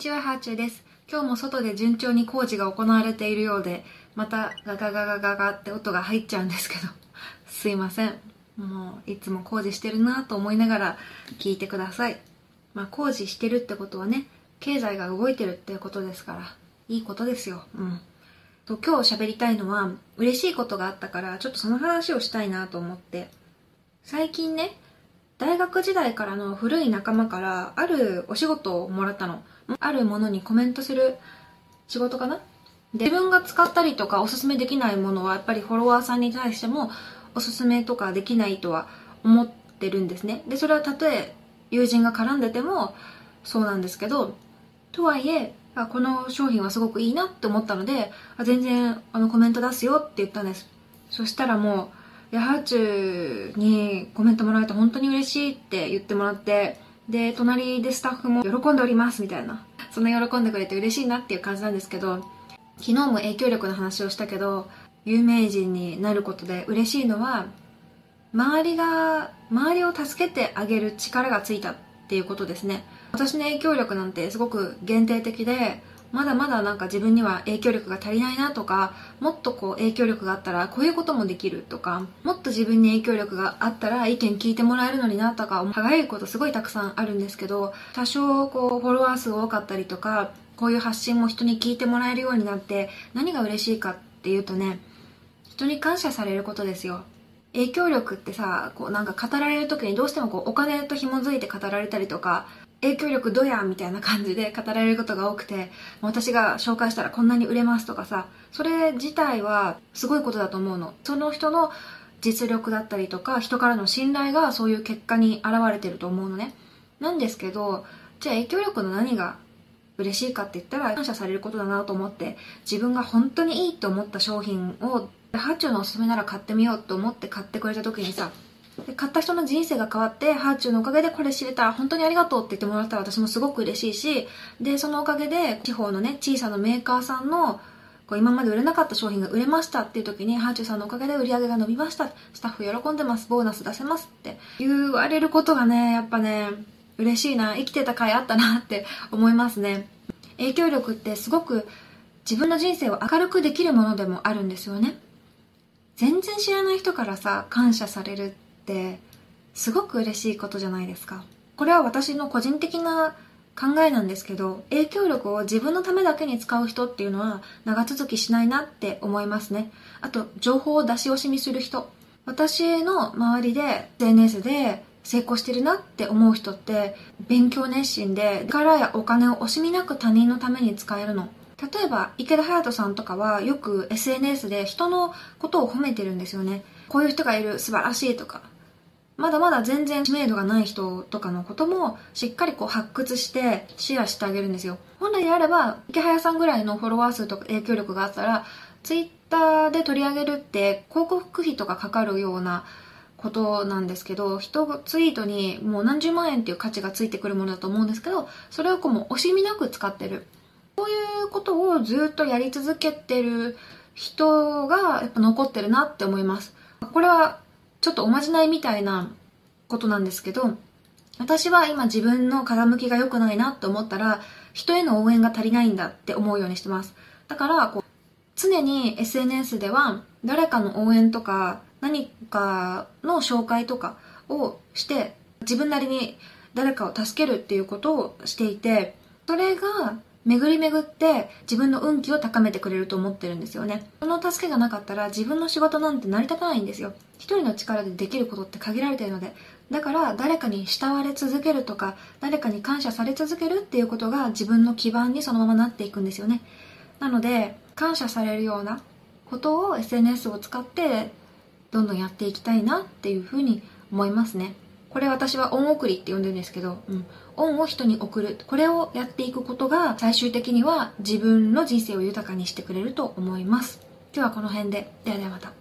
ちは、ハーチューです。今日も外で順調に工事が行われているようで、またガガガガガガって音が入っちゃうんですけど、すいません。もう、いつも工事してるなと思いながら聞いてください。まあ、工事してるってことはね、経済が動いてるってことですから、いいことですよ。うん。と今日喋りたいのは、嬉しいことがあったから、ちょっとその話をしたいなと思って。最近ね、大学時代からの古い仲間からあるお仕事をもらったの。あるものにコメントする仕事かなで自分が使ったりとかおすすめできないものはやっぱりフォロワーさんに対してもおすすめとかできないとは思ってるんですね。で、それはたとえ友人が絡んでてもそうなんですけど、とはいえ、この商品はすごくいいなって思ったので、全然あのコメント出すよって言ったんです。そしたらもう、ハーチューにコメントもらえて本当に嬉しいって言ってもらって、で、隣でスタッフも喜んでおりますみたいな。そんな喜んでくれて嬉しいなっていう感じなんですけど、昨日も影響力の話をしたけど、有名人になることで嬉しいのは、周りが、周りを助けてあげる力がついたっていうことですね。私の影響力なんてすごく限定的で、まだまだなんか自分には影響力が足りないなとか、もっとこう影響力があったらこういうこともできるとか、もっと自分に影響力があったら意見聞いてもらえるのになとか、輝いことすごいたくさんあるんですけど、多少こうフォロワー数多かったりとか、こういう発信も人に聞いてもらえるようになって何が嬉しいかっていうとね、人に感謝されることですよ。影響力ってさ、こうなんか語られる時にどうしてもこうお金と紐づいて語られたりとか、影響力どやみたいな感じで語られることが多くて、私が紹介したらこんなに売れますとかさ、それ自体はすごいことだと思うの。その人の実力だったりとか、人からの信頼がそういう結果に現れてると思うのね。なんですけど、じゃあ影響力の何が嬉しいかって言ったら感謝されることだなと思って、自分が本当にいいと思った商品を、ハッチョのおすすめなら買ってみようと思って買ってくれた時にさ、で買った人の人生が変わってハーチューのおかげでこれ知れた本当にありがとうって言ってもらったら私もすごく嬉しいしでそのおかげで地方のね小さなメーカーさんのこう今まで売れなかった商品が売れましたっていう時にハーチューさんのおかげで売り上げが伸びました。スタッフ喜んでます。ボーナス出せますって。言われることがねやっぱね嬉しいな。生きてた甲斐あったなって 思いますね。影響力ってすごく自分の人生を明るくできるものでもあるんですよね。全然知らない人からさ感謝されるってすごく嬉しいことじゃないですか。これは私の個人的な考えなんですけど影響力を自分のためだけに使う人っていうのは長続きしないなって思いますね。あと情報を出し惜しみする人。私の周りで SNS で成功してるなって思う人って勉強熱心で力やお金を惜しみなく他人のために使えるの。例えば池田隼人さんとかはよく SNS で人のことを褒めてるんですよね。こういう人がいる素晴らしいとか。まだまだ全然知名度がない人とかのこともしっかりこう発掘してシェアしてあげるんですよ。本来であれば、池早さんぐらいのフォロワー数とか影響力があったら、ツイッターで取り上げるって広告費とかかかるようなことなんですけど、人ツイートにもう何十万円っていう価値がついてくるものだと思うんですけど、それをこうも惜しみなく使ってる。こういうことをずっとやり続けてる人がやっぱ残ってるなって思います。これはちょっとおまじないみたいなことなんですけど、私は今自分の風向きが良くないなって思ったら、人への応援が足りないんだって思うようにしてます。だから、こう、常に SNS では誰かの応援とか何かの紹介とかをして自分なりに誰かを助けるっていうことをしていてそれが巡り巡って自分の運気を高めてくれると思ってるんですよね。その助けがなかったら自分の仕事なんて成り立たないんですよ。一人の力でできることって限られてるので。だから誰かに慕われ続けるとか、誰かに感謝され続けるっていうことが自分の基盤にそのままなっていくんですよね。なので、感謝されるようなことを SNS を使ってどんどんやっていきたいなっていうふうに思いますね。これ私は恩送りって呼んでるんですけど、うん、恩を人に送る。これをやっていくことが最終的には自分の人生を豊かにしてくれると思います。今日はこの辺で。ではではまた。